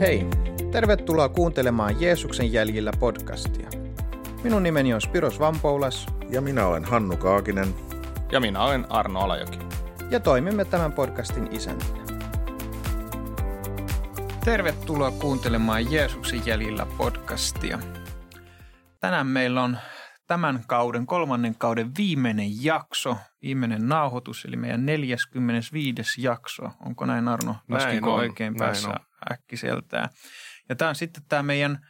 Hei, tervetuloa kuuntelemaan Jeesuksen jäljillä podcastia. Minun nimeni on Spiros Vampoulas. Ja minä olen Hannu Kaakinen. Ja minä olen Arno Alajoki. Ja toimimme tämän podcastin isäntinä. Tervetuloa kuuntelemaan Jeesuksen jäljillä podcastia. Tänään meillä on tämän kauden, kolmannen kauden viimeinen jakso, viimeinen nauhoitus, eli meidän 45. jakso. Onko näin Arno? Laskinko oikein näin päässä on. Äkkiseltään? Ja tämä on sitten tämä meidän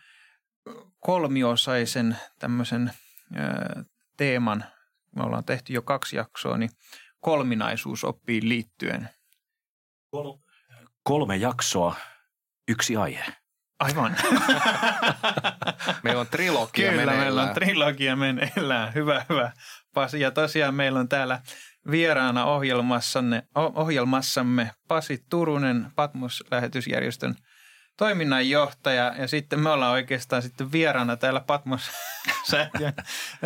kolmiosaisen tämmöisen ö, teeman, me ollaan tehty jo kaksi jaksoa, niin kolminaisuus oppii liittyen. Kolme jaksoa, yksi aihe. Aivan. meillä on trilogia Kyllä, meneillään. meillä on trilogia meneillään. Hyvä, hyvä. Pasi, ja tosiaan meillä on täällä vieraana ohjelmassanne, ohjelmassamme Pasi Turunen, Patmos-lähetysjärjestön toiminnanjohtaja. Ja sitten me ollaan oikeastaan sitten vieraana täällä Patmos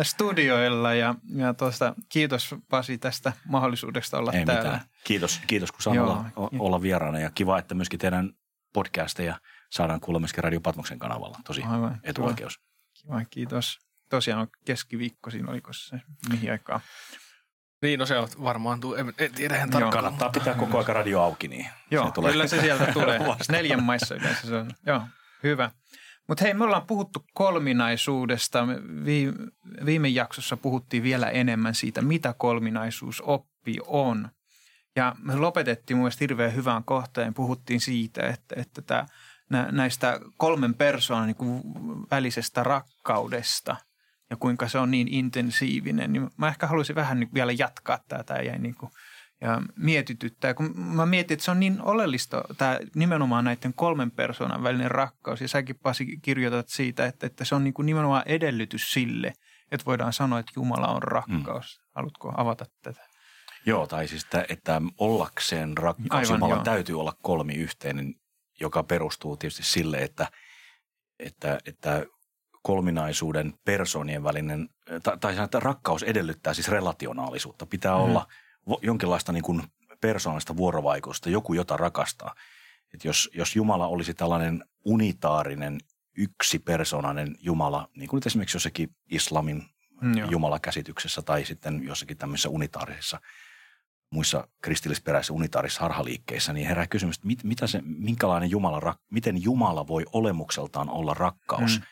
studioilla. Ja, ja tuosta, kiitos Pasi tästä mahdollisuudesta olla Ei täällä. Mitään. Kiitos, kiitos kun saan olla, olla vieraana ja kiva, että myöskin teidän podcasteja – saadaan kuulla myöskin Radio Patmoksen kanavalla. Tosi Aivan, etuoikeus. Kiva, kiitos. Tosiaan on keskiviikko siinä, oliko se mihin aikaan? Niin, no se on varmaan, tuu, en, en tiedä ihan tarkkaan. Kannattaa pitää koko aika radio auki, niin Joo, se tulee. kyllä se sieltä tulee. Neljän maissa yleensä se on. Joo, hyvä. Mutta hei, me ollaan puhuttu kolminaisuudesta. Viime, viime jaksossa puhuttiin vielä enemmän siitä, mitä kolminaisuusoppi on. Ja me lopetettiin mun mielestä hirveän hyvään kohtaan. Puhuttiin siitä, että, että tämä – näistä kolmen persoonan niin välisestä rakkaudesta ja kuinka se on niin intensiivinen, niin mä ehkä haluaisin vähän niin vielä jatkaa tätä ja, niin kuin, ja mietityttää. Kun mä mietin, että se on niin oleellista tämä nimenomaan näiden kolmen persoonan välinen rakkaus ja säkin Pasi kirjoitat siitä, että, että se on niin kuin nimenomaan edellytys sille, että voidaan sanoa, että Jumala on rakkaus. Mm. Haluatko avata tätä? Joo, tai siis, että, että ollakseen rakkaus Aivan, Jumala täytyy olla kolmi yhteinen joka perustuu tietysti sille, että, että, että kolminaisuuden persoonien välinen, tai, tai että rakkaus edellyttää siis relationaalisuutta. Pitää mm. olla jonkinlaista niin kuin persoonallista vuorovaikutusta, joku, jota rakastaa. Et jos, jos Jumala olisi tällainen unitaarinen, yksipersoonainen Jumala, niin kuin nyt esimerkiksi jossakin islamin mm, Jumalakäsityksessä tai sitten jossakin tämmöisessä unitaarisessa – muissa kristillisperäisissä unitaarisissa harhaliikkeissä, niin herää kysymys, että mit, mitä se, minkälainen Jumala, miten Jumala voi olemukseltaan olla rakkaus. Mm.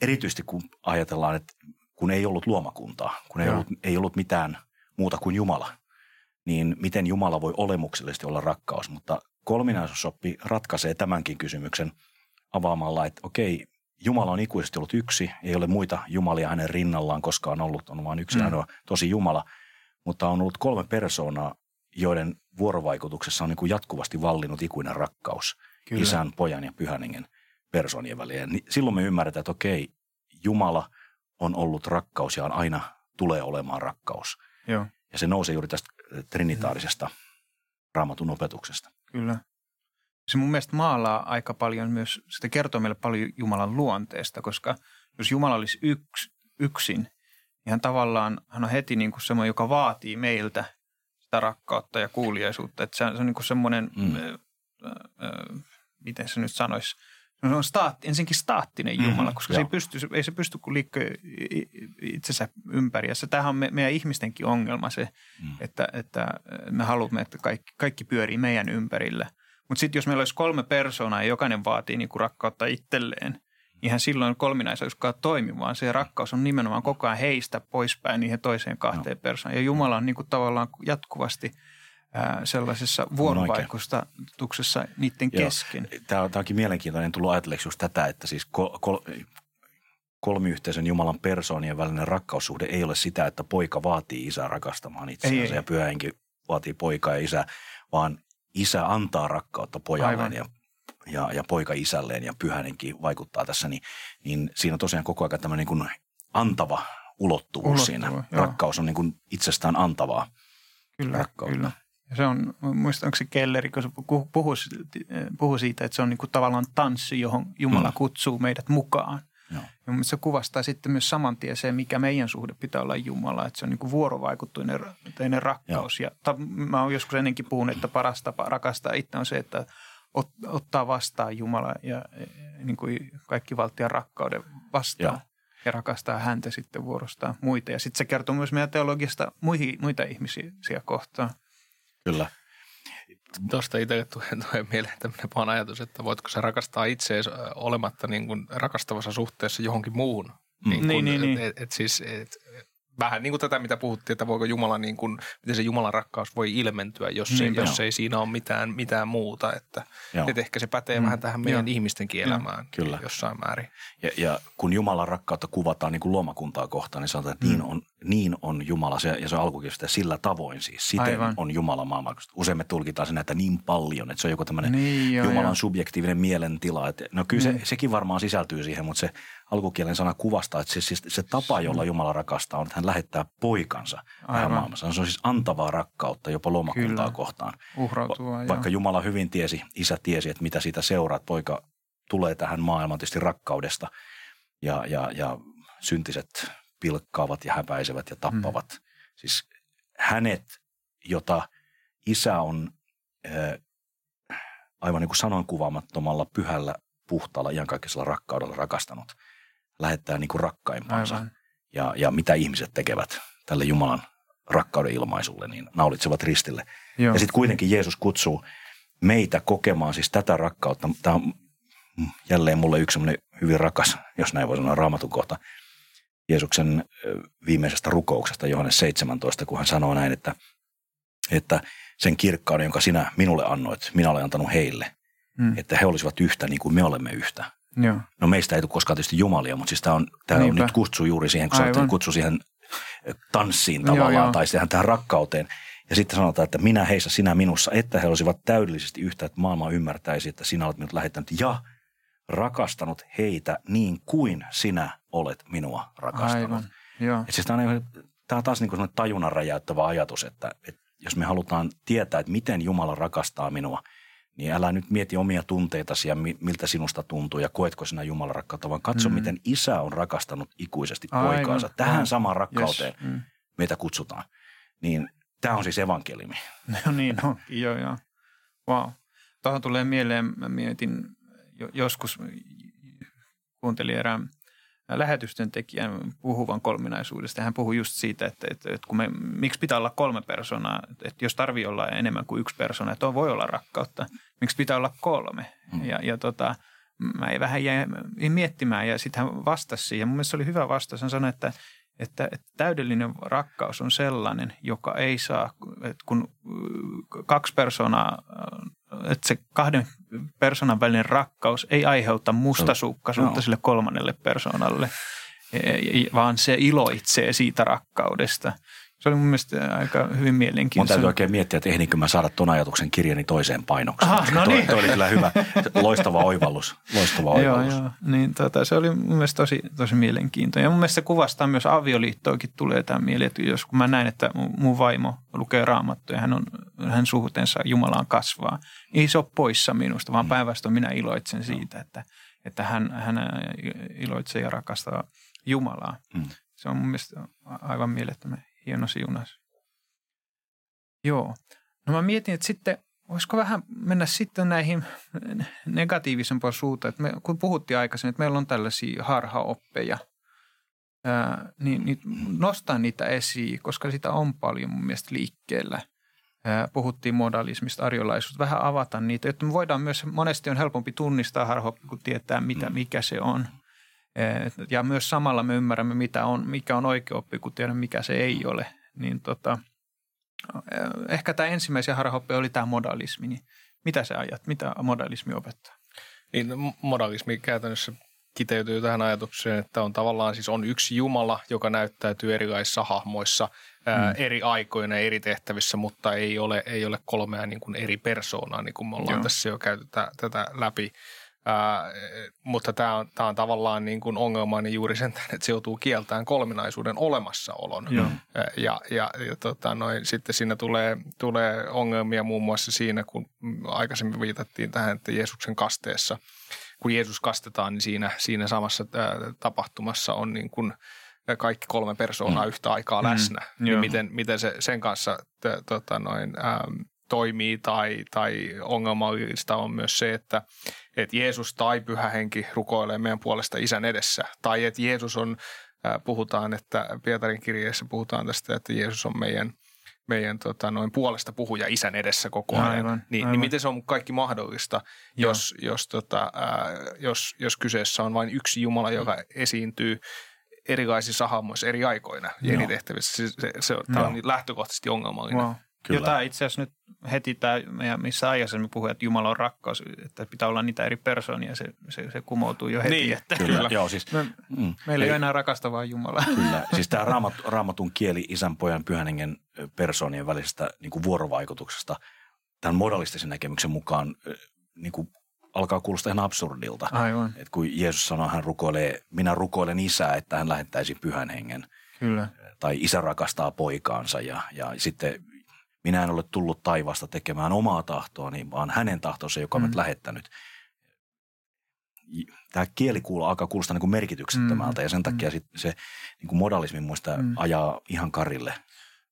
Erityisesti kun ajatellaan, että kun ei ollut luomakuntaa, kun ei ollut, ei ollut mitään muuta kuin Jumala, niin miten Jumala voi olemuksellisesti olla rakkaus. Mutta kolminaisuusoppi ratkaisee tämänkin kysymyksen avaamalla, että okei, Jumala on ikuisesti ollut yksi, ei ole muita jumalia hänen rinnallaan koskaan ollut, on vain yksi mm. ainoa tosi Jumala – mutta on ollut kolme persoonaa, joiden vuorovaikutuksessa on niin kuin jatkuvasti vallinnut ikuinen rakkaus Kyllä. isän, pojan ja pyhäningen persoonien väliin. Niin silloin me ymmärretään, että okei, Jumala on ollut rakkaus ja on aina tulee olemaan rakkaus. Joo. Ja se nousee juuri tästä trinitaarisesta raamatun opetuksesta. Kyllä. Se mun mielestä maalaa aika paljon myös, sitä kertoo meille paljon Jumalan luonteesta, koska jos Jumala olisi yks, yksin, ihan tavallaan hän on heti niin kuin semmoinen, joka vaatii meiltä sitä rakkautta ja kuuliaisuutta. Että se on, se on niin kuin semmoinen, mm. ö, ö, miten se nyt sanoisi, No, on staatti, ensinnäkin staattinen mm-hmm. Jumala, mm, koska se ei, pysty, ei se pysty kuin liikkua itsensä ympäri. Ja se, tämähän on me, meidän ihmistenkin ongelma se, mm. että, että me haluamme, että kaikki, kaikki pyörii meidän ympärillä. Mutta sitten jos meillä olisi kolme persoonaa ja jokainen vaatii niin kuin rakkautta itselleen – ihan silloin kolminaisuuskaan toimi, vaan se rakkaus on nimenomaan koko ajan heistä poispäin niihin toiseen kahteen no. persoonaan. Ja Jumala on niin kuin tavallaan jatkuvasti ää, sellaisessa vuorovaikutuksessa niiden Joo. kesken. Tämä, tämä onkin mielenkiintoinen tullut ajatelleeksi just tätä, että siis kol, kol, kolmiyhteisön Jumalan persoonien välinen rakkaussuhde ei ole sitä, että poika vaatii isää rakastamaan itseänsä ja pyhähenki vaatii poikaa ja isää, vaan isä antaa rakkautta pojalleen ja ja, ja poika isälleen ja pyhänenkin vaikuttaa tässä, niin, niin siinä on tosiaan koko ajan tämmöinen niin antava ulottuvuus Ulottuva, siinä. Joo. Rakkaus on niin kuin itsestään antavaa kyllä, rakkautta. Kyllä. Ja se on, muistan, onko se Kelleri, kun se puhuu, puhuu siitä, että se on niin kuin tavallaan tanssi, johon Jumala mm. kutsuu meidät mukaan. Joo. Ja se kuvastaa sitten myös saman tien se, mikä meidän suhde pitää olla Jumala, että se on niin kuin vuorovaikuttuinen rakkaus. Joo. Ja ta, mä oon joskus ennenkin puhunut, että paras tapa rakastaa itse on se, että ot, ottaa vastaan Jumala ja niin kuin kaikki valtian rakkauden vastaan. Joo. Ja rakastaa häntä sitten vuorostaan muita. Ja sitten se kertoo myös meidän teologiasta muihin, muita ihmisiä kohtaan. Kyllä. Tuosta itselle tulee, tulee mieleen tämmöinen vaan ajatus, että voitko sä rakastaa itseäsi olematta niin kuin rakastavassa suhteessa johonkin muuhun. Niin, kuin, niin, niin, niin. Et, et siis, et, vähän niin kuin tätä, mitä puhuttiin, että voiko Jumala, niin kuin, miten se Jumalan rakkaus voi ilmentyä, jos, se, jos ei siinä ole mitään, mitään muuta. Että, että ehkä se pätee mm. vähän tähän meidän Joo. ihmistenkin elämään Kyllä. jossain määrin. Ja, ja kun Jumalan rakkautta kuvataan niin kuin luomakuntaa kohtaan, niin sanotaan, että mm. niin, on, niin on Jumala. Se, ja se on alkukirjasta sillä tavoin siis. Siten Aivan. on Jumala maailman. Usein me tulkitaan sen näitä niin paljon, että se on joku tämmöinen niin, jo, Jumalan jo. subjektiivinen mielentila. Että, no kyllä mm. se, sekin varmaan sisältyy siihen, mutta se alkukielen sana kuvastaa, että se, siis se tapa, jolla Jumala rakastaa, on, että hän lähettää poikansa tähän maailmassa. Se on siis antavaa rakkautta jopa lomakuntaa Kyllä. kohtaan. Uhrautua, Va- Vaikka Jumala hyvin tiesi, isä tiesi, että mitä siitä seuraa, että poika tulee tähän maailmaan tietysti rakkaudesta ja, ja, ja syntiset pilkkaavat ja häpäisevät ja tappavat. Hmm. Siis hänet, jota isä on äh, aivan niin kuin sanoin kuvaamattomalla pyhällä puhtaalla iankaikkisella rakkaudella rakastanut, lähettää niin kuin rakkaimpansa. Ja, ja mitä ihmiset tekevät tälle Jumalan rakkauden ilmaisulle, niin naulitsevat ristille. Joo. Ja sitten kuitenkin Jeesus kutsuu meitä kokemaan siis tätä rakkautta. Tämä on jälleen mulle yksi hyvin rakas, jos näin voi sanoa, raamatun kohta. Jeesuksen viimeisestä rukouksesta, Johannes 17, kun hän sanoo näin, että, että sen kirkkauden, jonka sinä minulle annoit, minä olen antanut heille, mm. että he olisivat yhtä niin kuin me olemme yhtä. Joo. No meistä ei tule koskaan tietysti jumalia, mutta siis tämä on, tämä on nyt kutsu juuri siihen, kun Aivan. kutsu siihen tanssiin tavallaan joo, joo. tai siihen tähän rakkauteen. Ja sitten sanotaan, että minä heissä, sinä minussa, että he olisivat täydellisesti yhtä, että maailma ymmärtäisi, että sinä olet minut lähettänyt ja rakastanut heitä niin kuin sinä olet minua rakastanut. Aivan. Joo. siis tämä, on, tämä on taas niin kuin tajunnan räjäyttävä ajatus, että, että jos me halutaan tietää, että miten Jumala rakastaa minua – niin älä nyt mieti omia tunteitasi ja miltä sinusta tuntuu ja koetko sinä Jumalan rakkautta, vaan katso, mm. miten isä on rakastanut ikuisesti Aivan. poikaansa. Tähän Aivan. samaan rakkauteen yes. mm. meitä kutsutaan. Niin tämä on siis evankeliumi. No niin no, joo joo. Wow. Tuohon tulee mieleen, mä mietin joskus, kuuntelin erään – lähetysten tekijän puhuvan kolminaisuudesta. Hän puhui just siitä, että, että, että kun me, miksi pitää olla kolme persoonaa, että jos tarvii olla enemmän kuin yksi persoona, että voi olla rakkautta. Miksi pitää olla kolme? Mm. Ja, ja tota, mä ei vähän jäin miettimään ja sitten hän vastasi siihen. Mun mielestä se oli hyvä vastaus. Hän sanoi, että, että, että täydellinen rakkaus on sellainen, joka ei saa, että kun kaksi persoonaa että se kahden persoonan välinen rakkaus ei aiheuta mustasukkaisuutta no. sille kolmannelle persoonalle, e, e, vaan se iloitsee siitä rakkaudesta. Se oli mun mielestä aika hyvin mielenkiintoista. Mun täytyy oikein miettiä, että ehdinkö mä saada tuon ajatuksen kirjani toiseen painokseen. Aha, no toi, niin. toi oli kyllä hyvä, loistava oivallus. Loistava oivallus. joo, joo. Niin, tota, se oli mun mielestä tosi, tosi mielenkiintoinen. Ja mun mielestä se kuvastaa myös avioliittoakin tulee tämä mieli, että jos kun mä näen, että mun vaimo lukee raamattua ja hän, on, hän suhteensa Jumalaan kasvaa, ei se ole poissa minusta, vaan mm. päinvastoin minä iloitsen siitä, että, että hän, hän iloitsee ja rakastaa Jumalaa. Mm. Se on mun mielestä aivan mielettömän hieno siunaus. Joo. No mä mietin, että sitten voisiko vähän mennä sitten näihin negatiivisempaan suuntaan. Että me, kun puhuttiin aikaisemmin, että meillä on tällaisia harhaoppeja, ää, niin, niin nostaa niitä esiin, koska sitä on paljon mun mielestä liikkeellä. Ää, puhuttiin modalismista, arjolaisuudesta, vähän avata niitä, jotta me voidaan myös, monesti on helpompi tunnistaa harhaoppi, kun tietää, mitä, mm. mikä se on – ja myös samalla me ymmärrämme, mitä on, mikä on oikea oppi, kun tiedämme, mikä se ei ole. Niin tota, ehkä tämä ensimmäisen harhaoppi oli tämä modalismi. Niin mitä se ajat? Mitä modalismi opettaa? Niin, modalismi käytännössä kiteytyy tähän ajatukseen, että on tavallaan siis on yksi Jumala, joka näyttäytyy erilaisissa hahmoissa ää, mm. eri aikoina eri tehtävissä, mutta ei ole, ei ole kolmea niin kuin eri persoonaa, niin kuin me ollaan Joo. tässä jo käyty tätä läpi. Ää, mutta tämä on, tää on tavallaan niin kuin ongelmani juuri sen, että se joutuu kieltämään kolminaisuuden olemassaolon. Joo. Ja, ja, ja tota, noin, sitten siinä tulee, tulee ongelmia muun muassa siinä, kun aikaisemmin viitattiin tähän, että Jeesuksen kasteessa, kun Jeesus kastetaan, niin siinä, siinä samassa tapahtumassa on niin kuin kaikki kolme persoonaa mm. yhtä aikaa läsnä. Mm. Niin miten, miten se sen kanssa t, tota, noin, ää, toimii tai, tai ongelmallista on myös se, että, että Jeesus tai Pyhä Henki rukoilee meidän puolesta isän edessä. Tai että Jeesus on, puhutaan, että Pietarin kirjeessä puhutaan tästä, että Jeesus on meidän – meidän tota, noin puolesta puhuja isän edessä koko ajan. Aivan, niin, niin aivan. niin miten se on kaikki mahdollista, jos, jos, tota, ää, jos, jos kyseessä on vain yksi Jumala, joka esiintyy erilaisissa hahmoissa eri aikoina ja eri tehtävissä. Se, se, se, tämä on lähtökohtaisesti ongelmallinen. Wow. Kyllä. Jota itse asiassa nyt heti tämä, missä aikaisemmin puhui, että Jumala on rakkaus, että pitää olla niitä eri persoonia, se, se, se kumoutuu jo heti. Niin, että kyllä. Joo, siis, me, mm, meillä ei ole enää rakastavaa Jumalaa. Kyllä, siis tämä raamat, raamatun kieli isän, pojan, pyhän persoonien välisestä niin kuin vuorovaikutuksesta tämän modalistisen näkemyksen mukaan niin kuin alkaa kuulostaa ihan absurdilta. Aivan. Et kun Jeesus sanoo, hän rukoilee, minä rukoilen isää, että hän lähettäisi pyhän hengen. Kyllä. Tai isä rakastaa poikaansa ja, ja sitten minä en ole tullut taivasta tekemään omaa tahtoani, vaan hänen tahtonsa, joka on mm. lähettänyt. Tämä kieli kuuluu, alkaa kuulostaa niin kuin merkityksettömältä mm. ja sen takia mm. sit se niin kuin modalismi muista mm. ajaa ihan karille.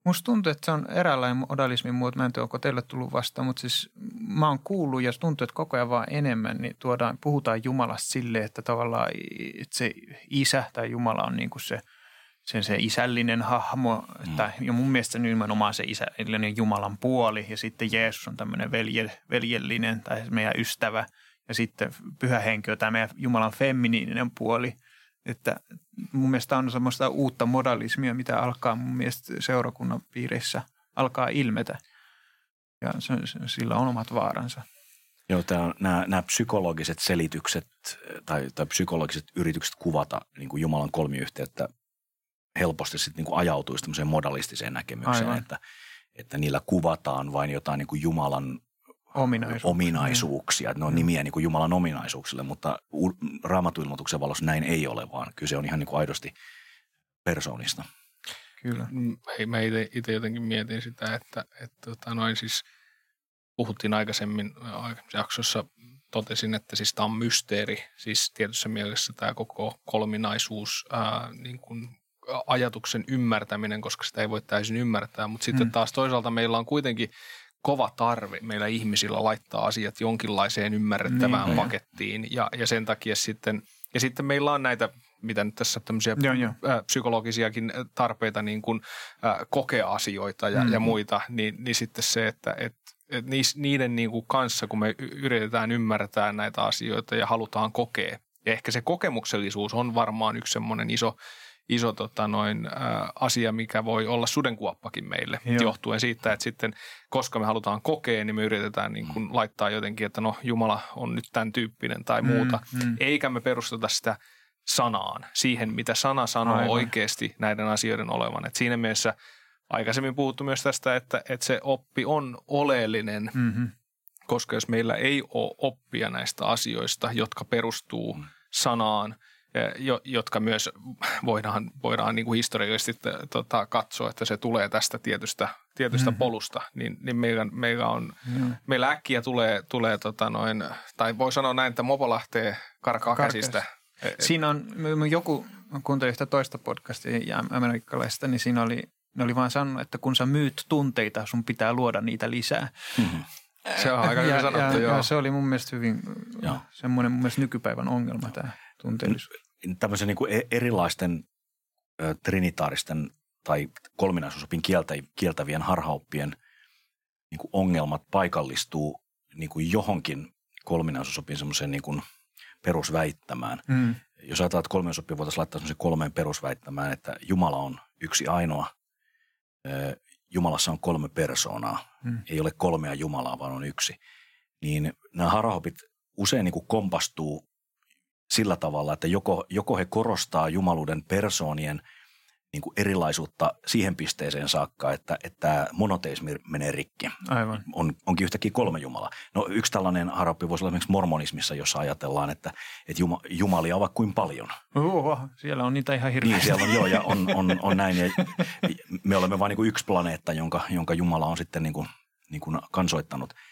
Musta tuntuu, että se on eräänlainen modalismin muoto. Mä en tiedä, onko teille tullut vasta, mutta siis mä oon kuullut ja tuntuu, että koko ajan vaan enemmän niin tuodaan, puhutaan Jumalasta silleen, että tavallaan että se isä tai Jumala on niin kuin se – sen se isällinen hahmo, että, mm. ja mun mielestä nimenomaan se isällinen Jumalan puoli, ja sitten Jeesus on tämmöinen velje, veljellinen tai meidän ystävä, ja sitten pyhä henki on tämä meidän Jumalan feminiininen puoli, että mun mielestä on semmoista uutta modalismia, mitä alkaa mun mielestä seurakunnan piirissä alkaa ilmetä, ja se, se, sillä on omat vaaransa. Joo, tämä nämä, nämä psykologiset selitykset tai, tai psykologiset yritykset kuvata niin kuin Jumalan kolmiyhteyttä helposti sitten niin ajautuisi tämmöiseen modalistiseen näkemykseen, Aivan. että, että niillä kuvataan vain jotain niin kuin Jumalan ominaisuuksia. ominaisuuksia. Ne on nimiä niin kuin Jumalan ominaisuuksille, mutta raamatuilmoituksen valossa näin ei ole, vaan kyse on ihan niin kuin aidosti persoonista. Kyllä. Mm, mä itse jotenkin mietin sitä, että, että tota noin siis puhuttiin aikaisemmin jaksossa, totesin, että siis tämä on mysteeri. Siis tietyssä mielessä tämä koko kolminaisuus ää, niin kuin ajatuksen ymmärtäminen, koska sitä ei voi täysin ymmärtää. Mutta sitten mm. taas toisaalta meillä on kuitenkin kova tarve meillä ihmisillä laittaa asiat jonkinlaiseen ymmärrettävään niin, pakettiin. Ja, ja sen takia sitten, ja sitten meillä on näitä mitä nyt tässä tämmöisiä joo, joo. psykologisiakin tarpeita niin kuin, äh, kokea asioita ja, mm. ja muita, niin, niin sitten se, että et, et niiden niin kuin kanssa, kun me yritetään ymmärtää näitä asioita ja halutaan kokea, ja ehkä se kokemuksellisuus on varmaan yksi semmoinen iso iso tota, noin, ä, asia, mikä voi olla sudenkuoppakin meille, Joo. johtuen siitä, että sitten koska me halutaan kokea, niin me yritetään niin kuin laittaa jotenkin, että no Jumala on nyt tämän tyyppinen tai muuta, mm, mm. eikä me perusteta sitä sanaan, siihen mitä sana sanoo Aivan. oikeasti näiden asioiden olevan. Et siinä mielessä aikaisemmin puhuttu myös tästä, että, että se oppi on oleellinen, mm-hmm. koska jos meillä ei ole oppia näistä asioista, jotka perustuu mm. sanaan – jotka myös voidaan, voidaan niin kuin historiallisesti tota, katsoa, että se tulee tästä tietystä, tietystä mm-hmm. polusta, niin, niin meillä, meillä, on, mm-hmm. meillä äkkiä tulee, tulee tota noin, tai voi sanoa näin, että mopo lähtee karkaa käsistä. E, siinä on joku, kuuntelin yhtä toista podcastia ja amerikkalaista, niin siinä oli, ne oli vaan sanonut, että kun sä myyt tunteita, sun pitää luoda niitä lisää. Mm-hmm. Se on aika hyvin sanottu, ja, joo. Ja se oli mun mielestä hyvin joo. semmoinen mun mielestä nykypäivän ongelma tämä tunteellisuus. Tämmöisen niin kuin e-, erilaisten trinitaaristen tai kolminaisuusopin kieltä, kieltävien harhaoppien niin kuin ongelmat paikallistuu niin kuin johonkin kolminaisuusopin semmoiseen niin kuin perusväittämään. Mm. Jos ajatellaan, että kolminaisuusoppi voitaisiin laittaa semmoiseen kolmeen perusväittämään, että Jumala on yksi ainoa, Jumalassa on kolme persoonaa, mm. ei ole kolmea Jumalaa, vaan on yksi. Niin nämä harhaopit usein niin kuin kompastuu sillä tavalla, että joko, joko he korostaa jumaluuden persoonien niin kuin erilaisuutta siihen pisteeseen saakka, että, että monoteismi menee rikki. Aivan. On, onkin yhtäkkiä kolme Jumalaa. No yksi tällainen harappi voisi olla esimerkiksi mormonismissa, jossa ajatellaan, että, että juma, jumalia ovat kuin paljon. Uhu, siellä on niitä ihan hirveästi. Niin, siellä on joo, ja on, on, on näin. Ja me olemme vain niin yksi planeetta, jonka, jonka Jumala on sitten niin kuin, niin kuin kansoittanut –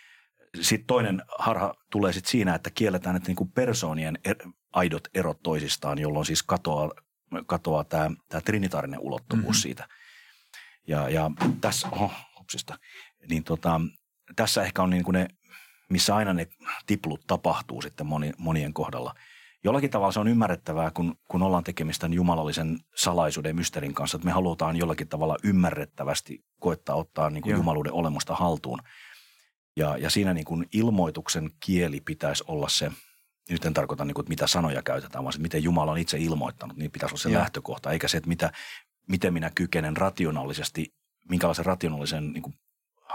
sitten toinen harha tulee sitten siinä, että kielletään että niinku persoonien er, aidot erot toisistaan, jolloin siis katoaa, katoaa tämä, tämä trinitaarinen ulottuvuus mm-hmm. siitä. Ja, ja tässä, oho, niin tota, tässä ehkä on niin kuin ne, missä aina ne tiplut tapahtuu sitten moni, monien kohdalla. Jollakin tavalla se on ymmärrettävää, kun, kun ollaan tekemistä jumalallisen salaisuuden mysteerin kanssa, että me halutaan jollakin tavalla ymmärrettävästi koettaa ottaa niin kuin jumaluuden olemusta haltuun. Ja, ja siinä niin kuin ilmoituksen kieli pitäisi olla se, nyt en tarkoita niin kuin, että mitä sanoja käytetään, vaan se, miten Jumala on itse ilmoittanut, niin pitäisi olla se Joo. lähtökohta, eikä se, että mitä, miten minä kykenen rationaalisesti, minkälaisen rationaalisen niin kuin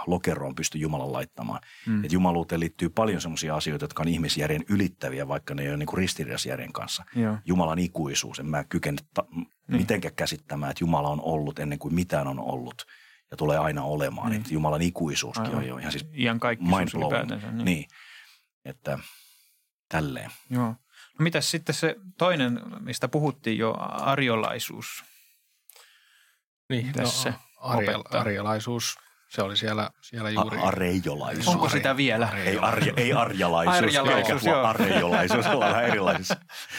lokeroon pysty Jumalan laittamaan. Mm. Et jumaluuteen liittyy paljon sellaisia asioita, jotka on ihmisjärjen ylittäviä, vaikka ne ei ole niin ristiriidassa järjen kanssa. Joo. Jumalan ikuisuus, en mä kykene ta- niin. mitenkään käsittämään, että Jumala on ollut ennen kuin mitään on ollut ja tulee aina olemaan. Niin. Että Jumalan ikuisuuskin Aivan. on jo ihan siis Ian kaikki Niin. niin. Että tälleen. Joo. No mitäs sitten se toinen, mistä puhuttiin jo, arjolaisuus? Niin, tässä no, arjel, arjelaisuus se oli siellä, siellä juuri. A- areijolaisuus. Onko sitä vielä? Ei, arja, ei arjalaisuus. Arjalaisuus, joo. Areijolaisuus, ollaan vähän erilaisissa.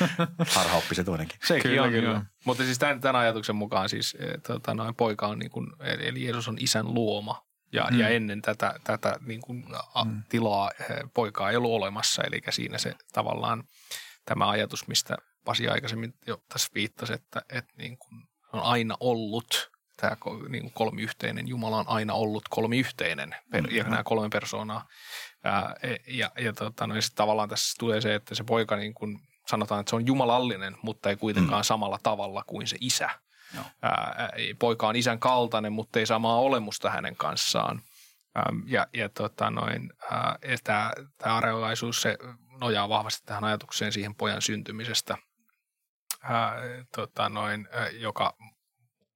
Harhaoppiset toinenkin. Sekin kyllä, on, kyllä. Mutta siis tämän, tämän ajatuksen mukaan siis e, tota, noin poika on niin kuin, eli Jeesus on isän luoma. Ja, mm. ja ennen tätä, tätä niin kuin, mm. tilaa e, poikaa ei ollut olemassa. Eli siinä se tavallaan tämä ajatus, mistä Pasi aikaisemmin jo tässä viittasi, että, että niin kuin on aina ollut – tämä niin kolmiyhteinen Jumala on aina ollut kolmiyhteinen per, mm, ja nämä kolme persoonaa. Ää, e, ja ja tota, no, ja tavallaan tässä tulee se, että se poika niin kuin sanotaan, että se on jumalallinen, mutta ei kuitenkaan mm. samalla tavalla kuin se isä. Ää, poika on isän kaltainen, mutta ei samaa olemusta hänen kanssaan. Ja ja tota, noin, tämä, tämä areolaisuus se nojaa vahvasti tähän ajatukseen siihen pojan syntymisestä, ää, tota, noin, ää, joka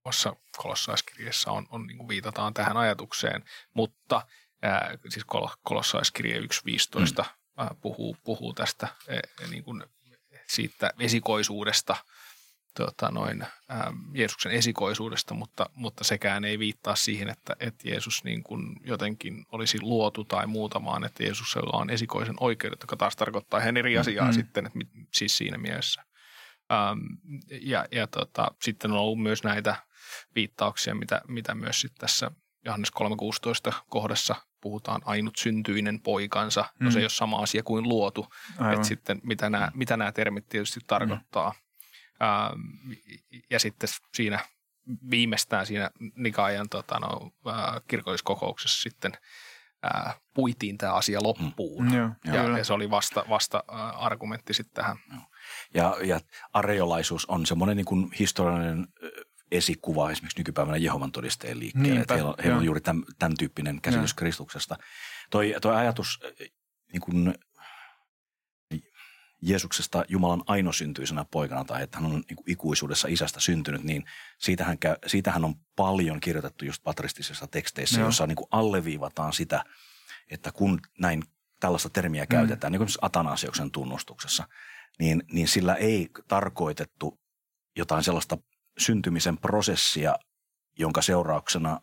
tuossa kolossaiskirjassa on, on niin viitataan tähän ajatukseen, mutta ää, siis kol, kolossaiskirje 1.15 mm. puhuu, puhuu tästä ää, niin kuin siitä esikoisuudesta, tota noin, ää, Jeesuksen esikoisuudesta, mutta, mutta sekään ei viittaa siihen, että, että Jeesus niin kuin jotenkin olisi luotu tai muutamaan, että Jeesuksella on esikoisen oikeudet, joka taas tarkoittaa ihan eri asiaa mm. sitten, että siis siinä mielessä. Ähm, ja ja tota, sitten on ollut myös näitä viittauksia, mitä, mitä myös sitten tässä Johannes 3.16 kohdassa puhutaan ainut syntyinen poikansa. Mm. No se mm. ei ole sama asia kuin luotu. Että sitten mitä nämä, mitä nämä termit tietysti tarkoittaa. Mm. Ähm, ja sitten siinä viimeistään siinä Nikaajan tota, no, äh, kirkolliskokouksessa sitten äh, puitiin tämä asia loppuun. Mm. Ja, ja, ja se oli vasta, vasta äh, argumentti sitten tähän. Ja, ja areolaisuus on semmoinen niin kuin historiallinen esikuva esimerkiksi nykypäivänä Jehovan todisteen liikkeelle. Että heillä, heillä on juuri tämän, tämän tyyppinen käsitys ja. Kristuksesta. Toi, toi ajatus niin kuin Jeesuksesta Jumalan ainosyntyisenä poikana tai että hän on niin kuin ikuisuudessa isästä syntynyt, niin siitähän, käy, siitähän on paljon kirjoitettu just patristisissa teksteissä, jossa niin kuin alleviivataan sitä, että kun näin tällaista termiä mm. käytetään, niin kuin Atanasioksen tunnustuksessa, niin, niin sillä ei tarkoitettu jotain sellaista syntymisen prosessia, jonka seurauksena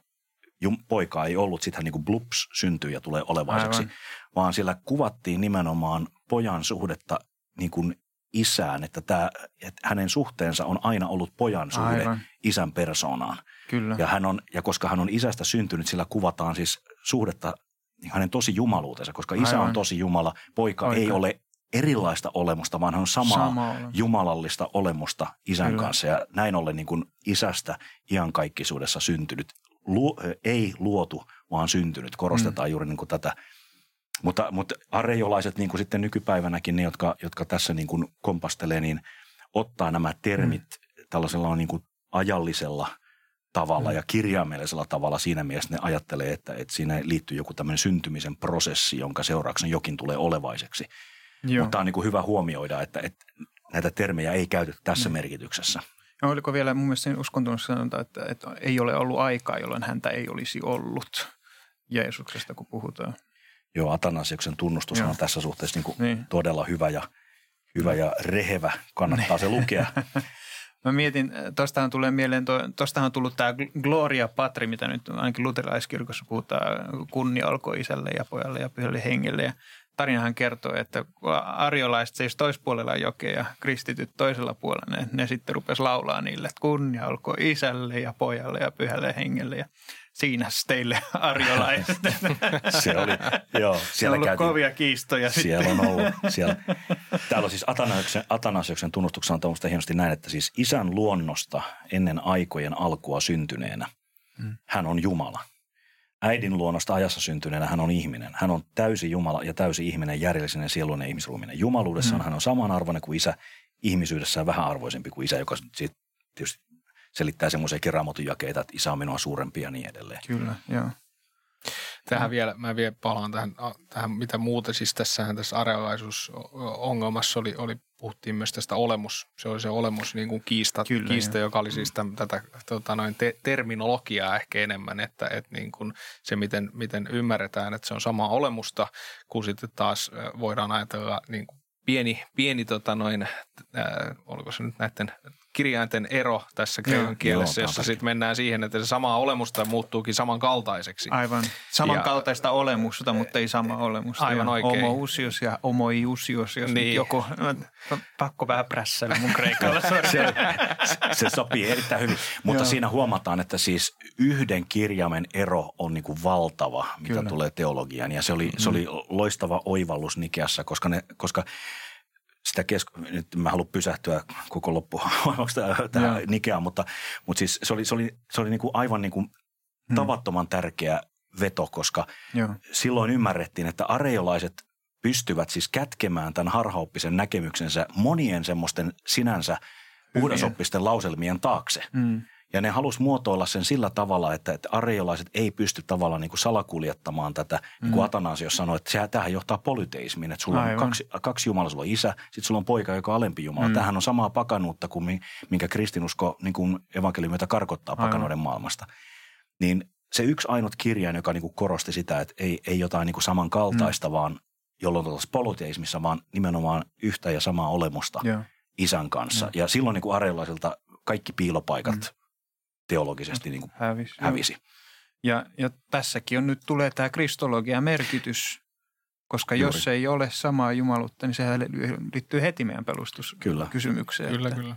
poika ei ollut, sitten hän niin kuin blups syntyy ja tulee olevaiseksi, Aivan. vaan sillä kuvattiin nimenomaan pojan suhdetta niin kuin isään, että, tämä, että hänen suhteensa on aina ollut pojan suhde Aivan. isän persoonaan. Kyllä. Ja, hän on, ja koska hän on isästä syntynyt, sillä kuvataan siis suhdetta hänen tosi jumaluutensa, koska isä Aivan. on tosi Jumala, poika, poika ei ole erilaista olemusta, vaan hän on samaa Sama jumalallista olemusta isän Kyllä. kanssa. Ja näin ollen niin kuin isästä iankaikkisuudessa syntynyt, lu, ei luotu, vaan syntynyt. Korostetaan mm. juuri niin kuin tätä. Mutta, mutta arejolaiset niin kuin sitten nykypäivänäkin, ne jotka, jotka tässä niin kuin kompastelee, niin ottaa nämä termit mm. tällaisella niin kuin ajallisella tavalla mm. ja kirjaimellisella tavalla siinä mielessä ne ajattelee, että, että siinä liittyy joku tämmöinen syntymisen prosessi, jonka seurauksena jokin tulee olevaiseksi – Joo. Mutta on niin kuin hyvä huomioida, että, että näitä termejä ei käytetä tässä mm. merkityksessä. Ja oliko vielä mun mielestä uskontunnossa sanonta, että, että ei ole ollut aikaa, jolloin häntä ei olisi ollut Jeesuksesta, kun puhutaan. Joo, Atanasioksen tunnustus on tässä suhteessa niin kuin niin. todella hyvä ja, hyvä ja rehevä. Kannattaa se lukea. Mä mietin, tuostahan tulee mieleen, tuostahan on tullut tämä Gloria Patri, mitä nyt ainakin luterilaiskirkossa puhutaan, kunnia olkoon isälle ja pojalle ja pyhälle hengelle. Ja tarinahan kertoo, että arjolaiset seis toispuolella jokea ja kristityt toisella puolella, ne, ne sitten rupes laulaa niille, että kunnia olkoon isälle ja pojalle ja pyhälle hengelle. Ja siinä teille arjolaiset. se oli, joo. Siellä on ollut käytiin, kovia kiistoja. Siellä sitten. on ollut. Siellä. Täällä on siis Atanasioksen, Atanasioksen tunnustuksena on hienosti näin, että siis isän luonnosta ennen aikojen alkua syntyneenä hmm. hän on Jumala. Äidin luonnosta ajassa syntyneenä hän on ihminen. Hän on täysi Jumala ja täysi ihminen, järjellinen, sieluinen ihmisruuminen. Jumaluudessaan hmm. hän on samanarvoinen kuin isä, ihmisyydessään vähän arvoisempi kuin isä, joka sitten tietysti selittää semmoisia jakeita, että isä on minua suurempi ja niin edelleen. Kyllä, joo. Tähän vielä, mä vielä palaan tähän, tähän, mitä muuta, siis tässähän tässä arealaisuusongelmassa oli, oli, puhuttiin myös tästä olemus, se oli se olemus niin kuin kiista, Kyllä, kiista joka oli siis tämän, tätä tota noin te, terminologiaa ehkä enemmän, että, että niin kuin se miten, miten ymmärretään, että se on sama olemusta, kun sitten taas voidaan ajatella niin kuin pieni, pieni tota noin, äh, oliko se nyt näiden kirjainten ero tässä kreikan kielessä, jossa sitten mennään siihen, että se sama olemusta muuttuukin samankaltaiseksi. Aivan. Samankaltaista ja, olemusta, mutta ei sama olemusta. Aivan ja oikein. Homousius ja homoiusius, jos niin. joku, pakko vähän prässällä mun kreikalla. se, se sopii erittäin hyvin. Mutta Joo. siinä huomataan, että siis yhden kirjaimen ero on niin kuin valtava, mitä Kyllä. tulee teologiaan. Ja se oli, mm. se oli loistava oivallus Nikeassa, koska, ne, koska – sitä kesk- nyt mä haluan pysähtyä koko loppu tähän Nikeaan, mutta, mutta siis se oli, se oli, se oli niin kuin aivan niin kuin hmm. tavattoman tärkeä veto, koska Joo. silloin ymmärrettiin, että areiolaiset pystyvät siis kätkemään tämän harhaoppisen näkemyksensä monien semmoisten sinänsä uudesoppisten lauselmien taakse. Hmm. Ja ne halusi muotoilla sen sillä tavalla, että, että areiolaiset ei pysty tavallaan niin kuin salakuljettamaan tätä, mm. niin kuin mm. Atanasio sanoi, että sehän, tämähän johtaa polyteismiin, että sulla on kaksi, kaksi Jumalaa, sulla on isä, sitten sulla on poika, joka on alempi Jumala. Mm. Tämähän on samaa pakanuutta kuin minkä kristinusko niin kuin evankeliumita karkottaa pakanoiden maailmasta. Niin se yksi ainut kirjain, joka niin kuin korosti sitä, että ei, ei jotain niin kuin samankaltaista, mm. vaan jolloin oltaisiin polyteismissa, vaan nimenomaan yhtä ja samaa olemusta yeah. isän kanssa. Yeah. Ja silloin niin kuin areilaisilta kaikki piilopaikat mm teologisesti niin kuin hävisi. hävisi. Ja, ja tässäkin on nyt tulee tämä kristologian merkitys, koska Juuri. jos ei ole samaa jumaluutta, niin sehän liittyy heti meidän pelustuskysymykseen. Kyllä, että, kyllä.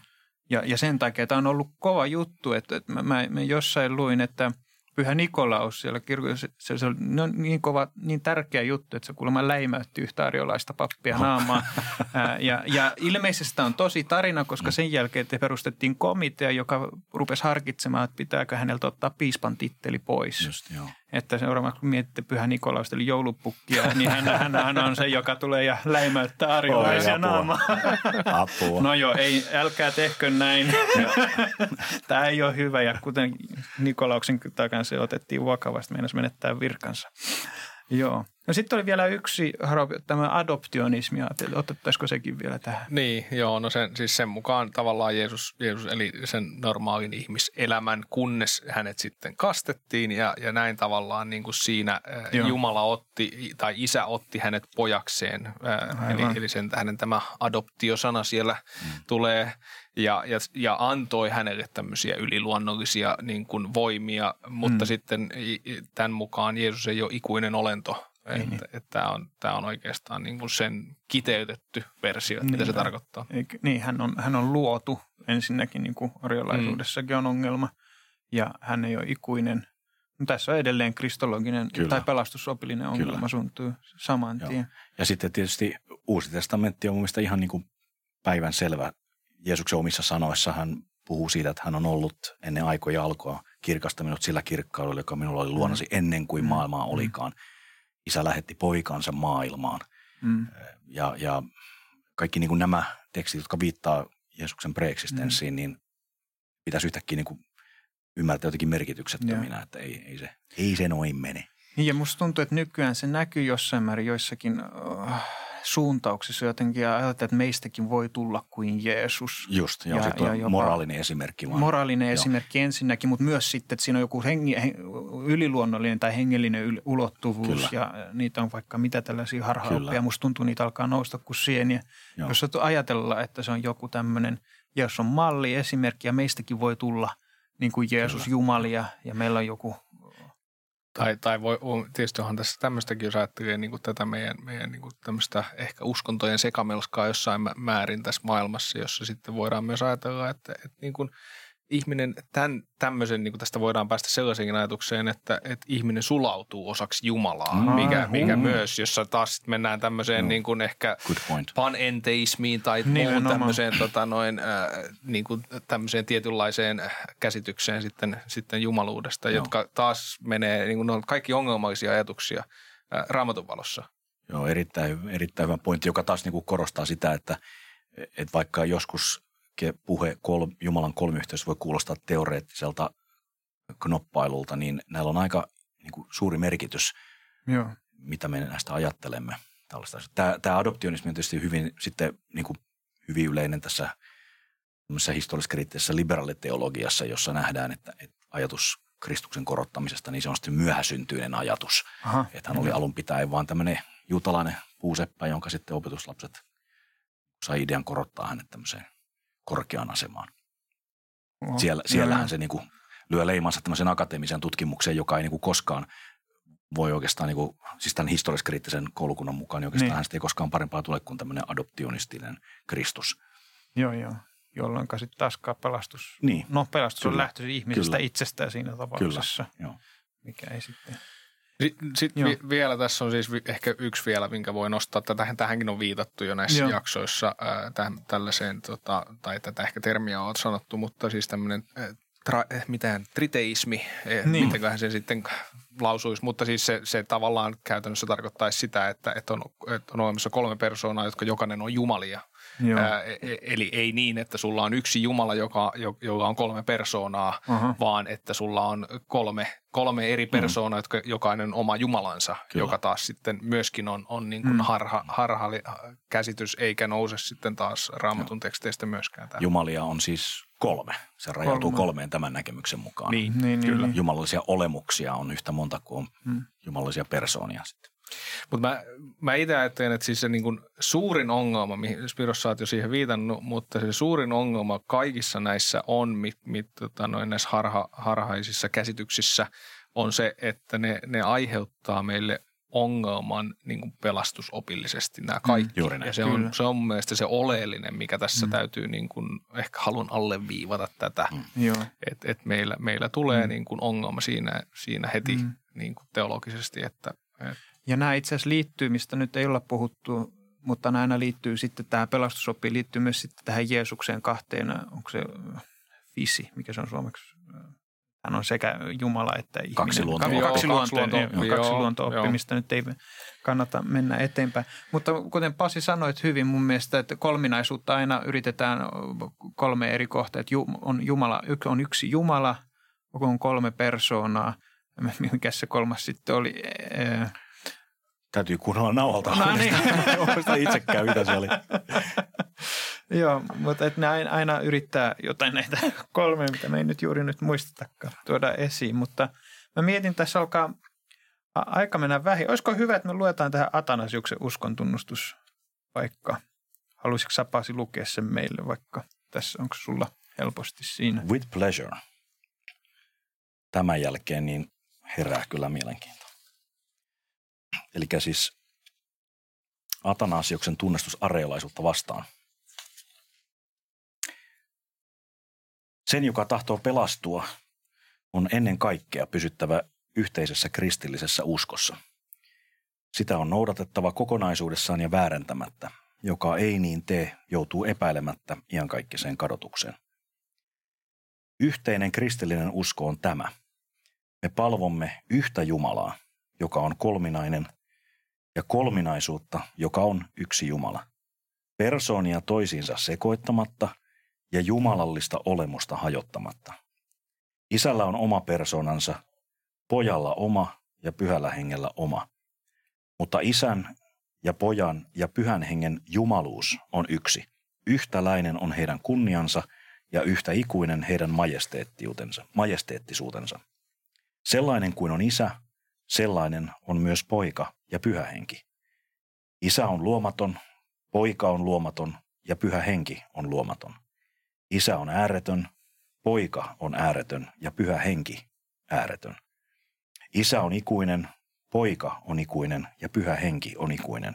Ja, ja sen takia tämä on ollut kova juttu, että, että mä, mä, mä jossain luin, että – Pyhä Nikolaus siellä kirkossa, se, se oli niin kova, niin tärkeä juttu, että se kuulemma läimäytti yhtä arjolaista pappia naamaa. ja, ja ilmeisesti on tosi tarina, koska sen jälkeen te perustettiin komitea, joka rupesi harkitsemaan, että pitääkö häneltä ottaa piispan titteli pois. Just, joo. Että seuraavaksi kun mietitte Pyhä Nikolausta eli joulupukkia, niin hän, hän, hän on se, joka tulee ja läimäyttää arjolaisia naamaa. Apua. No joo, ei, älkää tehkö näin. Tämä ei ole hyvä ja kuten Nikolauksen takan se otettiin vakavasti, meinasi menettää virkansa. Joo. No sitten oli vielä yksi, tämä adoptionismi, otettaisiko sekin vielä tähän? Niin, joo, no sen, siis sen mukaan tavallaan Jeesus, Jeesus eli sen normaalin ihmiselämän, kunnes hänet sitten kastettiin ja, ja näin tavallaan niin kuin siinä joo. Jumala otti tai isä otti hänet pojakseen. eli, eli sen hänen tämä adoptiosana siellä mm. tulee ja, ja, ja antoi hänelle tämmöisiä yliluonnollisia niin kuin voimia, mutta mm. sitten tämän mukaan Jeesus ei ole ikuinen olento, niin, että, että tämä, on, tämä on oikeastaan niin kuin sen kiteytetty versio, että niin, mitä se tarkoittaa. Eikö, niin, hän on, hän on luotu ensinnäkin, niin kuin orjalaisuudessakin mm. on ongelma, ja hän ei ole ikuinen. No, tässä on edelleen kristologinen Kyllä. tai pelastusopillinen ongelma Kyllä. suntuu saman tien. Ja sitten tietysti Uusi testamentti on mun mielestä ihan niin kuin päivän selvä. Jeesuksen omissa sanoissa hän puhuu siitä, että hän on ollut ennen aikoja alkoa kirkasta minut sillä kirkkaudella, joka minulla oli luonnosi mm. ennen kuin mm. maailmaa mm. olikaan. Mm isä lähetti poikansa maailmaan. Mm. Ja, ja kaikki niin kuin nämä tekstit, jotka viittaa Jeesuksen preeksistenssiin, mm. niin pitäisi yhtäkkiä niin kuin ymmärtää jotenkin merkityksettöminä, ja. että ei, ei, se, ei se noin mene. Niin ja musta tuntuu, että nykyään se näkyy jossain määrin joissakin uh, suuntauksissa jotenkin ja ajattelee, että meistäkin voi tulla kuin Jeesus. Just, ja, ja, ja jopa moraalinen esimerkki. Vaan. Moraalinen joo. esimerkki ensinnäkin, mutta myös sitten, että siinä on joku hengi, yliluonnollinen tai hengellinen yl, ulottuvuus Kyllä. ja niitä on vaikka mitä tällaisia harhaoppia. Musta tuntuu, niitä alkaa nousta kuin sieniä. Joo. Jos ajatella, että se on joku tämmöinen, jos on malli, esimerkki ja meistäkin voi tulla niin kuin Jeesus Kyllä. Jumalia ja meillä on joku tai, tai voi, tietysti onhan tässä tämmöistäkin, jos ajattelee niin kuin tätä meidän, meidän niin kuin tämmöistä ehkä uskontojen sekamelskaa jossain määrin tässä maailmassa, jossa sitten voidaan myös ajatella, että, että niin kuin ihminen tämän, tämmöisen, niin kuin tästä voidaan päästä sellaiseen ajatukseen, että, että ihminen sulautuu osaksi Jumalaa, mm. mikä, mikä mm. myös, jossa taas mennään tämmöiseen no. niin kuin ehkä panenteismiin tai muuhun tämmöiseen, tota, noin, äh, niin kuin tämmöiseen tietynlaiseen käsitykseen sitten, sitten jumaluudesta, no. jotka taas menee, niin kuin ne on kaikki ongelmallisia ajatuksia äh, raamatun valossa. Joo, erittäin, erittäin hyvä pointti, joka taas niin kuin korostaa sitä, että, että vaikka joskus puhe kol, Jumalan kolmiyhteys voi kuulostaa teoreettiselta knoppailulta, niin näillä on aika niin kuin suuri merkitys, Joo. mitä me näistä ajattelemme. Tällaista. Tämä, tämä adoptionismi on tietysti hyvin, sitten, niin kuin hyvin yleinen tässä historialliskriittisessä liberaaliteologiassa, jossa nähdään, että, että ajatus Kristuksen korottamisesta, niin se on sitten myöhäsyntyinen ajatus. Aha. Että hän oli alun pitäen vaan tämmöinen juutalainen puuseppä, jonka sitten opetuslapset sai idean korottaa hänet tämmöiseen korkeaan asemaan. Oho. Siellä, siellähän se niin kuin lyö leimansa tämmöisen akateemisen tutkimukseen, joka ei niin kuin koskaan voi oikeastaan, niin kuin, siis tämän historiskriittisen koulukunnan mukaan, niin oikeastaan niin. hänestä ei koskaan parempaa tule kuin tämmöinen adoptionistinen Kristus. Joo, joo. Jolloin sitten taaskaan pelastus, niin. no pelastus Kyllä. on lähtöisin ihmisestä Kyllä. itsestään siinä tapauksessa, Kyllä. Joo. mikä ei sitten – sitten sit vi- vielä tässä on siis ehkä yksi vielä, minkä voi nostaa. Tähän, tähänkin on viitattu jo näissä Joo. jaksoissa tähän, tällaiseen, tota, tai tätä ehkä termiä on sanottu, mutta siis tämmöinen tra, eh, mitään triteismi, niin. mitenköhän se sitten lausuisi, mutta siis se, se tavallaan käytännössä tarkoittaisi sitä, että, että, on, että on olemassa kolme persoonaa, jotka jokainen on jumalia – Ää, e, e, eli ei niin, että sulla on yksi Jumala, joka, joka on kolme persoonaa, uh-huh. vaan että sulla on kolme, kolme eri mm. persoonaa, mm. jotka jokainen oma Jumalansa, Kyllä. joka taas sitten myöskin on, on niin kuin mm. harha, harha käsitys, eikä nouse sitten taas raamatun teksteistä myöskään. Tämä. Jumalia on siis kolme. Se rajautuu kolme. kolmeen tämän näkemyksen mukaan. Niin, niin, Kyllä. Niin. Jumalallisia olemuksia on yhtä monta kuin on mm. jumalallisia persoonia sitten. Mutta mä, mä itse ajattelen, että siis se niin kuin suurin ongelma, mihin Spiros sä oot jo siihen viitannut, mutta se suurin ongelma kaikissa näissä on, mit, mit, tota, noin näissä harha, harhaisissa käsityksissä, on se, että ne, ne aiheuttaa meille ongelman niin kuin pelastusopillisesti nämä kaikki. Mm, juuri näin. Ja se on, se on mun mielestä se oleellinen, mikä tässä mm. täytyy, niin kuin, ehkä haluan alleviivata tätä, mm. että et meillä, meillä tulee mm. niin kuin ongelma siinä, siinä heti mm. niin kuin teologisesti, että, että ja nämä itse asiassa liittyy, mistä nyt ei olla puhuttu, mutta nämä aina liittyy sitten, tähän pelastusoppiin liittyy myös sitten tähän Jeesukseen kahteen, onko se fisi, mikä se on suomeksi? Hän on sekä Jumala että ihminen. Kaksi luontoa. Kaksi, kaksi luontoa, kaksi kaksi luonto-oppimista nyt ei kannata mennä eteenpäin. Mutta kuten Pasi sanoit hyvin mun mielestä, että kolminaisuutta aina yritetään kolme eri kohtaa. Että on, Jumala, on yksi Jumala, on kolme persoonaa. Mikä se kolmas sitten oli? Täytyy kuunnella nauhalta. No niin. itsekään, mitä se oli. Joo, mutta et ne aina yrittää jotain näitä kolme, mitä me ei nyt juuri nyt muistetakaan tuoda esiin. Mutta mä mietin, tässä alkaa aika mennä vähin. Olisiko hyvä, että me luetaan tähän Atanasiuksen uskon tunnustus vaikka? Haluaisitko Sapasi lukea sen meille vaikka? Tässä onko sulla helposti siinä? With pleasure. Tämän jälkeen niin herää kyllä mielenkiintoa. Eli siis Atanasioksen tunnistus areolaisuutta vastaan. Sen, joka tahtoo pelastua, on ennen kaikkea pysyttävä yhteisessä kristillisessä uskossa. Sitä on noudatettava kokonaisuudessaan ja väärentämättä. Joka ei niin tee, joutuu epäilemättä iankaikkiseen kadotukseen. Yhteinen kristillinen usko on tämä. Me palvomme yhtä Jumalaa, joka on kolminainen, ja kolminaisuutta, joka on yksi Jumala. Persoonia toisiinsa sekoittamatta ja jumalallista olemusta hajottamatta. Isällä on oma persoonansa, pojalla oma ja pyhällä hengellä oma. Mutta isän ja pojan ja pyhän hengen jumaluus on yksi. Yhtäläinen on heidän kunniansa ja yhtä ikuinen heidän majesteettisuutensa. Sellainen kuin on isä, sellainen on myös poika ja pyhä henki. Isä on luomaton, poika on luomaton ja pyhä henki on luomaton. Isä on ääretön, poika on ääretön ja pyhä henki ääretön. Isä on ikuinen, poika on ikuinen ja pyhä henki on ikuinen.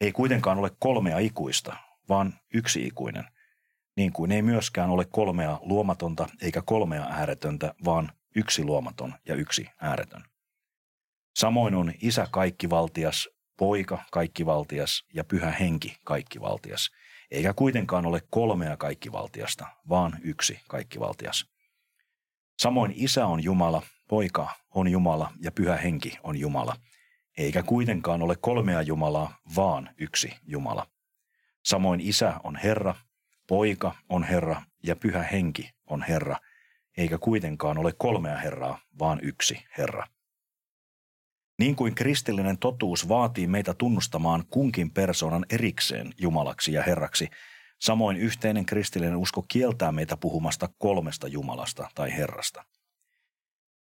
Ei kuitenkaan ole kolmea ikuista, vaan yksi ikuinen. niin kuin ei myöskään ole kolmea luomatonta eikä kolmea ääretöntä, vaan yksi luomaton ja yksi ääretön. Samoin on isä kaikkivaltias, poika kaikkivaltias ja pyhä henki kaikkivaltias, eikä kuitenkaan ole kolmea kaikkivaltiasta, vaan yksi kaikkivaltias. Samoin isä on Jumala, poika on Jumala ja pyhä henki on Jumala, eikä kuitenkaan ole kolmea Jumalaa, vaan yksi Jumala. Samoin isä on Herra, poika on Herra ja pyhä henki on Herra, eikä kuitenkaan ole kolmea Herraa, vaan yksi Herra. Niin kuin kristillinen totuus vaatii meitä tunnustamaan kunkin persoonan erikseen Jumalaksi ja Herraksi, samoin yhteinen kristillinen usko kieltää meitä puhumasta kolmesta Jumalasta tai Herrasta.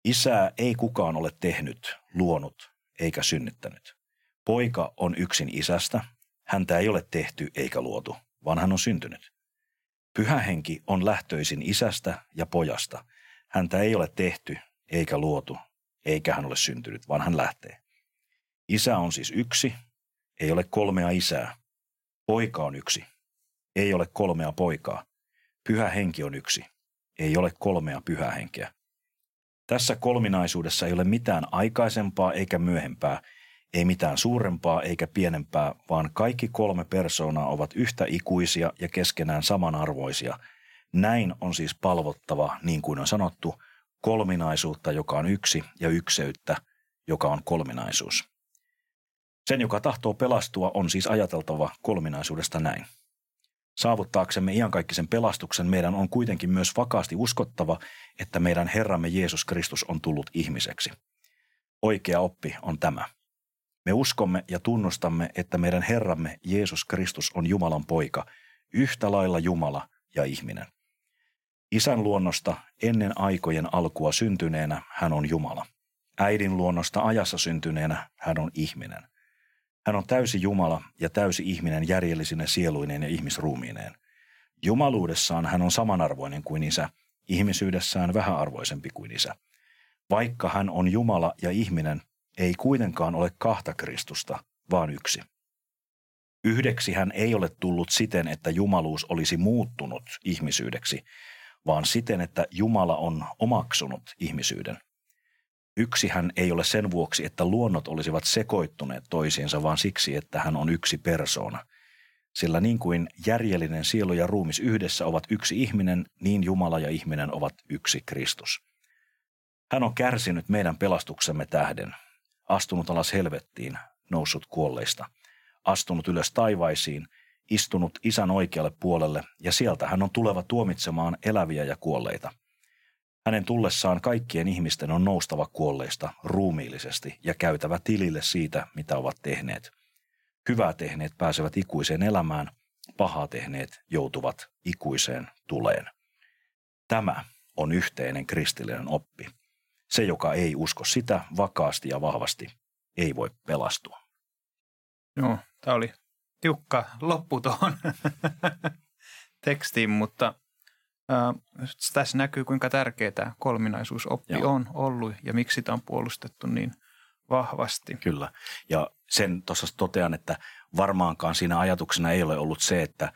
Isää ei kukaan ole tehnyt, luonut eikä synnyttänyt. Poika on yksin isästä, häntä ei ole tehty eikä luotu, vaan hän on syntynyt. Pyhä henki on lähtöisin isästä ja pojasta. Häntä ei ole tehty eikä luotu, eikä hän ole syntynyt, vaan hän lähtee. Isä on siis yksi, ei ole kolmea isää. Poika on yksi, ei ole kolmea poikaa. Pyhä henki on yksi, ei ole kolmea pyhää henkeä. Tässä kolminaisuudessa ei ole mitään aikaisempaa eikä myöhempää, ei mitään suurempaa eikä pienempää, vaan kaikki kolme persoonaa ovat yhtä ikuisia ja keskenään samanarvoisia. Näin on siis palvottava, niin kuin on sanottu, kolminaisuutta, joka on yksi, ja ykseyttä, joka on kolminaisuus. Sen, joka tahtoo pelastua, on siis ajateltava kolminaisuudesta näin. Saavuttaaksemme iankaikkisen pelastuksen meidän on kuitenkin myös vakaasti uskottava, että meidän Herramme Jeesus Kristus on tullut ihmiseksi. Oikea oppi on tämä. Me uskomme ja tunnustamme, että meidän Herramme Jeesus Kristus on Jumalan poika, yhtä lailla Jumala ja ihminen. Isän luonnosta ennen aikojen alkua syntyneenä hän on Jumala. Äidin luonnosta ajassa syntyneenä hän on ihminen. Hän on täysi Jumala ja täysi ihminen järjellisine sieluineen ja ihmisruumiineen. Jumaluudessaan hän on samanarvoinen kuin isä, ihmisyydessään vähäarvoisempi kuin isä. Vaikka hän on Jumala ja ihminen, ei kuitenkaan ole kahta Kristusta, vaan yksi. Yhdeksi hän ei ole tullut siten, että jumaluus olisi muuttunut ihmisyydeksi, vaan siten, että Jumala on omaksunut ihmisyyden. Yksi hän ei ole sen vuoksi, että luonnot olisivat sekoittuneet toisiinsa, vaan siksi, että hän on yksi persoona. Sillä niin kuin järjellinen sielu ja ruumis yhdessä ovat yksi ihminen, niin Jumala ja ihminen ovat yksi Kristus. Hän on kärsinyt meidän pelastuksemme tähden, astunut alas helvettiin, noussut kuolleista, astunut ylös taivaisiin, istunut isän oikealle puolelle ja sieltä hän on tuleva tuomitsemaan eläviä ja kuolleita. Hänen tullessaan kaikkien ihmisten on noustava kuolleista ruumiillisesti ja käytävä tilille siitä, mitä ovat tehneet. Hyvää tehneet pääsevät ikuiseen elämään, pahaa tehneet joutuvat ikuiseen tuleen. Tämä on yhteinen kristillinen oppi. Se, joka ei usko sitä vakaasti ja vahvasti, ei voi pelastua. Joo, tämä oli tiukka loppu tuohon tekstiin, mutta äh, tässä näkyy, kuinka tärkeä tämä kolminaisuusoppi Joo. on ollut ja miksi sitä on puolustettu niin vahvasti. Kyllä, ja sen tuossa totean, että varmaankaan siinä ajatuksena ei ole ollut se, että äh,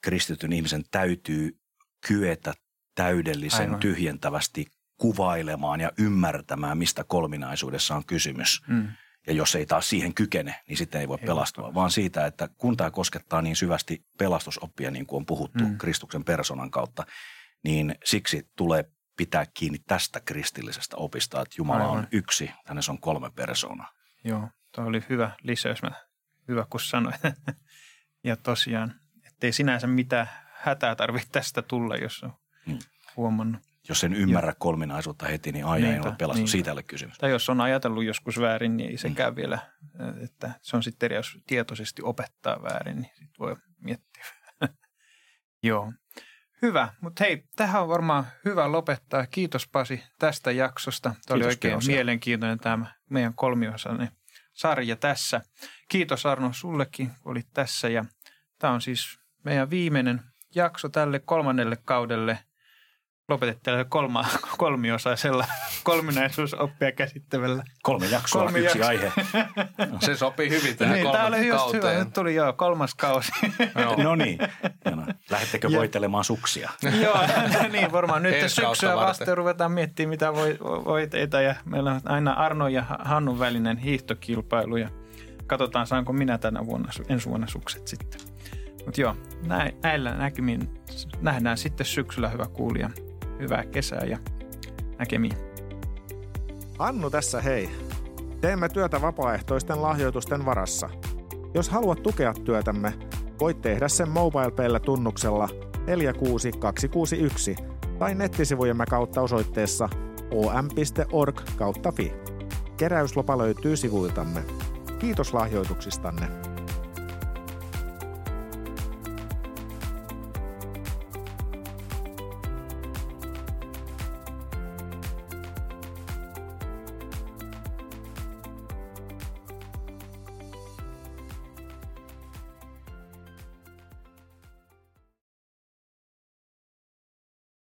kristityn ihmisen täytyy kyetä täydellisen Aivan. tyhjentävästi kuvailemaan ja ymmärtämään, mistä kolminaisuudessa on kysymys. Mm. Ja jos ei taas siihen kykene, niin sitten ei voi ei pelastua, voi. vaan siitä, että kun tämä koskettaa niin syvästi pelastusoppia, niin kuin on puhuttu mm. Kristuksen personan kautta, niin siksi tulee pitää kiinni tästä kristillisestä opista, että Jumala Aivan. on yksi, hänessä on kolme persoonaa. Joo, tuo oli hyvä lisäys, mä, hyvä kun sanoit. ja tosiaan, ettei sinänsä mitään hätää tarvitse tästä tulla, jos on mm. huomannut jos en ymmärrä Joo. kolminaisuutta heti, niin aina ei ole pelastu. Niinpä. Siitä ei ole kysymys. Tai jos on ajatellut joskus väärin, niin ei sekään mm. vielä, että se on sitten eri, jos tietoisesti opettaa väärin, niin sit voi miettiä. Joo. Hyvä, mutta hei, tähän on varmaan hyvä lopettaa. Kiitos Pasi tästä jaksosta. Tämä oli oikein kiitos, mielenkiintoinen tämä meidän kolmiosainen sarja tässä. Kiitos Arno sullekin, kun olit tässä ja tämä on siis meidän viimeinen jakso tälle kolmannelle kaudelle – lopetettiin kolma, kolmiosaisella kolminaisuusoppia käsittävällä. Kolme jaksoa, Kolmi yksi jakso. aihe. Se sopii hyvin tähän niin, Tämä oli just hyvä. Nyt tuli jo kolmas kausi. no niin. Lähettekö voitelemaan suksia? joo, niin varmaan. Nyt syksyä vasten ruvetaan miettimään, mitä voi, voiteita. Ja meillä on aina Arno ja Hannun välinen hiihtokilpailu. Ja katsotaan, saanko minä tänä vuonna, ensi vuonna sukset sitten. Mutta joo, näillä näkymin nähdään sitten syksyllä hyvä kuulija hyvää kesää ja näkemiin. Annu tässä hei. Teemme työtä vapaaehtoisten lahjoitusten varassa. Jos haluat tukea työtämme, voit tehdä sen MobilePayllä tunnuksella 46261 tai nettisivujemme kautta osoitteessa om.org kautta fi. Keräyslopa löytyy sivuiltamme. Kiitos lahjoituksistanne.